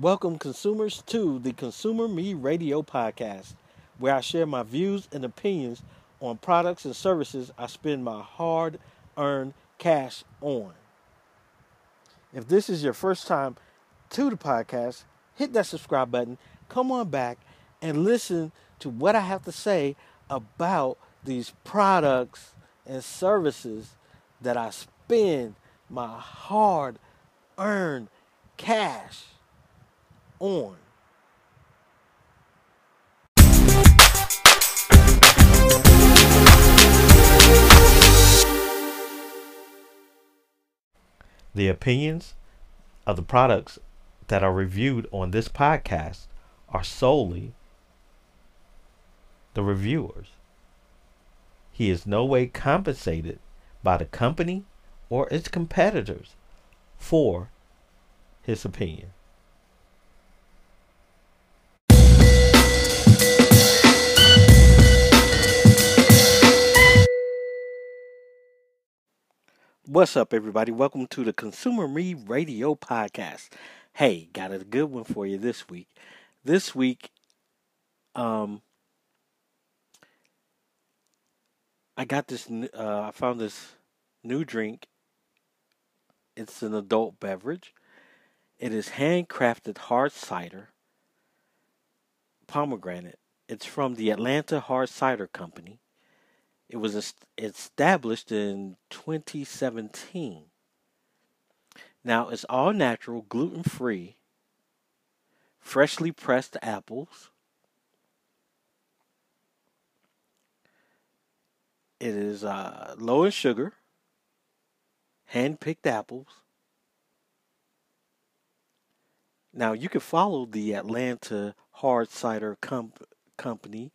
Welcome, consumers, to the Consumer Me Radio Podcast, where I share my views and opinions on products and services I spend my hard earned cash on. If this is your first time to the podcast, hit that subscribe button, come on back, and listen to what I have to say about these products and services that I spend my hard earned cash on. The opinions of the products that are reviewed on this podcast are solely the reviewers. He is no way compensated by the company or its competitors for his opinion. What's up, everybody? Welcome to the Consumer Me Radio Podcast. Hey, got a good one for you this week. This week, um, I got this. Uh, I found this new drink. It's an adult beverage. It is handcrafted hard cider, pomegranate. It's from the Atlanta Hard Cider Company. It was established in 2017. Now it's all natural, gluten free, freshly pressed apples. It is uh, low in sugar, hand picked apples. Now you can follow the Atlanta Hard Cider Comp- Company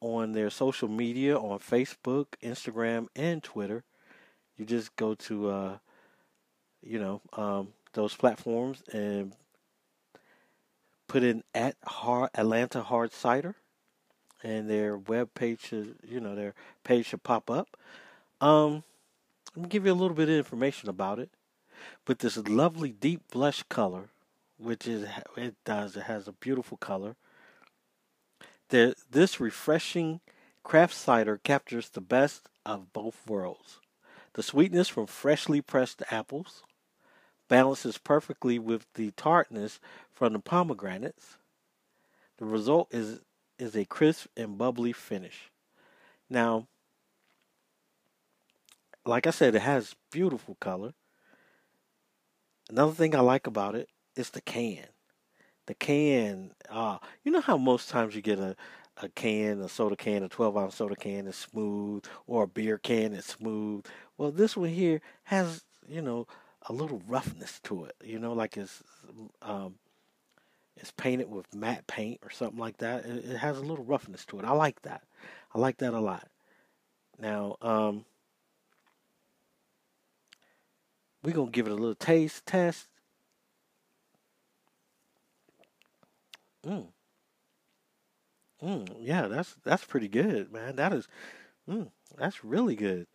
on their social media on Facebook, Instagram, and Twitter. You just go to, uh, you know, um, those platforms and put in at Atlanta Hard Cider, and their web page should, you know, their page should pop up. Um, let me give you a little bit of information about it. But this lovely deep blush color, which is it does, it has a beautiful color this refreshing craft cider captures the best of both worlds. The sweetness from freshly pressed apples balances perfectly with the tartness from the pomegranates. The result is is a crisp and bubbly finish. Now, like I said, it has beautiful color. Another thing I like about it is the can the can. Uh, you know how most times you get a a can, a soda can, a 12 ounce soda can is smooth, or a beer can is smooth. Well, this one here has, you know, a little roughness to it. You know, like it's um, it's painted with matte paint or something like that. It, has a little roughness to it. I like that. I like that a lot. Now, um, we're gonna give it a little taste test. Mm. Mm, yeah, that's that's pretty good, man. That is, mm, that's really good.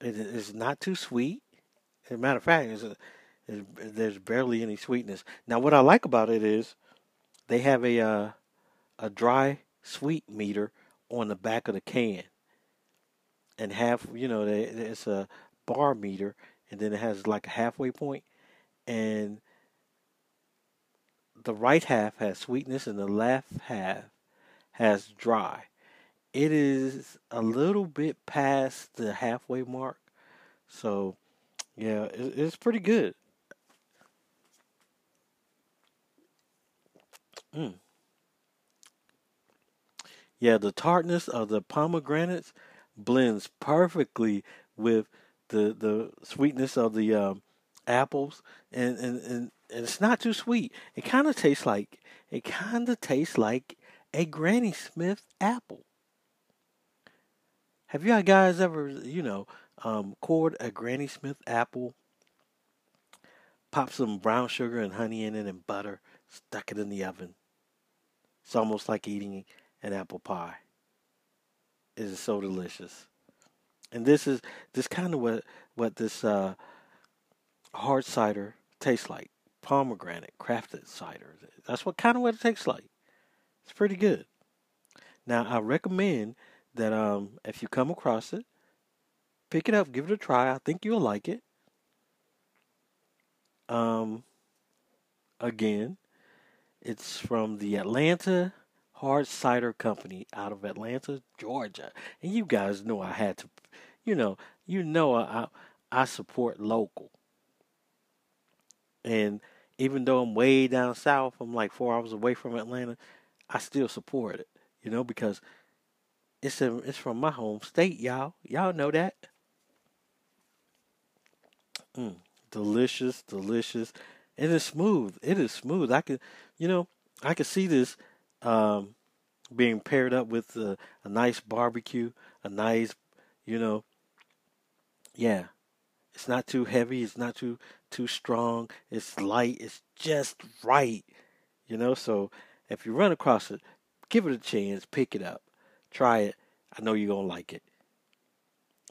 It is not too sweet. As a matter of fact, it's a, there's barely any sweetness. Now, what I like about it is they have a uh, a dry sweet meter on the back of the can, and half you know it's a bar meter, and then it has like a halfway point, and the right half has sweetness and the left half has dry. It is a little bit past the halfway mark. So, yeah, it's pretty good. Mm. Yeah, the tartness of the pomegranates blends perfectly with the the sweetness of the um, apples, and, and, and and it's not too sweet. It kind of tastes like it kind of tastes like a Granny Smith apple. Have you guys ever, you know, um, cored a Granny Smith apple, pop some brown sugar and honey in it and butter, stuck it in the oven? It's almost like eating an apple pie. It is so delicious. And this is this kind of what what this uh, hard cider tastes like pomegranate crafted cider. That's what kind of what it tastes like. It's pretty good. Now I recommend that um if you come across it, pick it up, give it a try. I think you'll like it. Um again, it's from the Atlanta Hard Cider Company out of Atlanta, Georgia. And you guys know I had to you know, you know I I support local. And even though I'm way down south, I'm like four hours away from Atlanta, I still support it, you know, because it's a, it's from my home state, y'all. Y'all know that. Mm, delicious, delicious. It is smooth. It is smooth. I could, you know, I could see this um, being paired up with a, a nice barbecue, a nice, you know, yeah. It's not too heavy. It's not too too strong. It's light. It's just right. You know, so if you run across it, give it a chance, pick it up, try it. I know you're going to like it.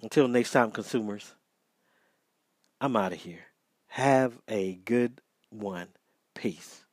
Until next time, consumers, I'm out of here. Have a good one. Peace.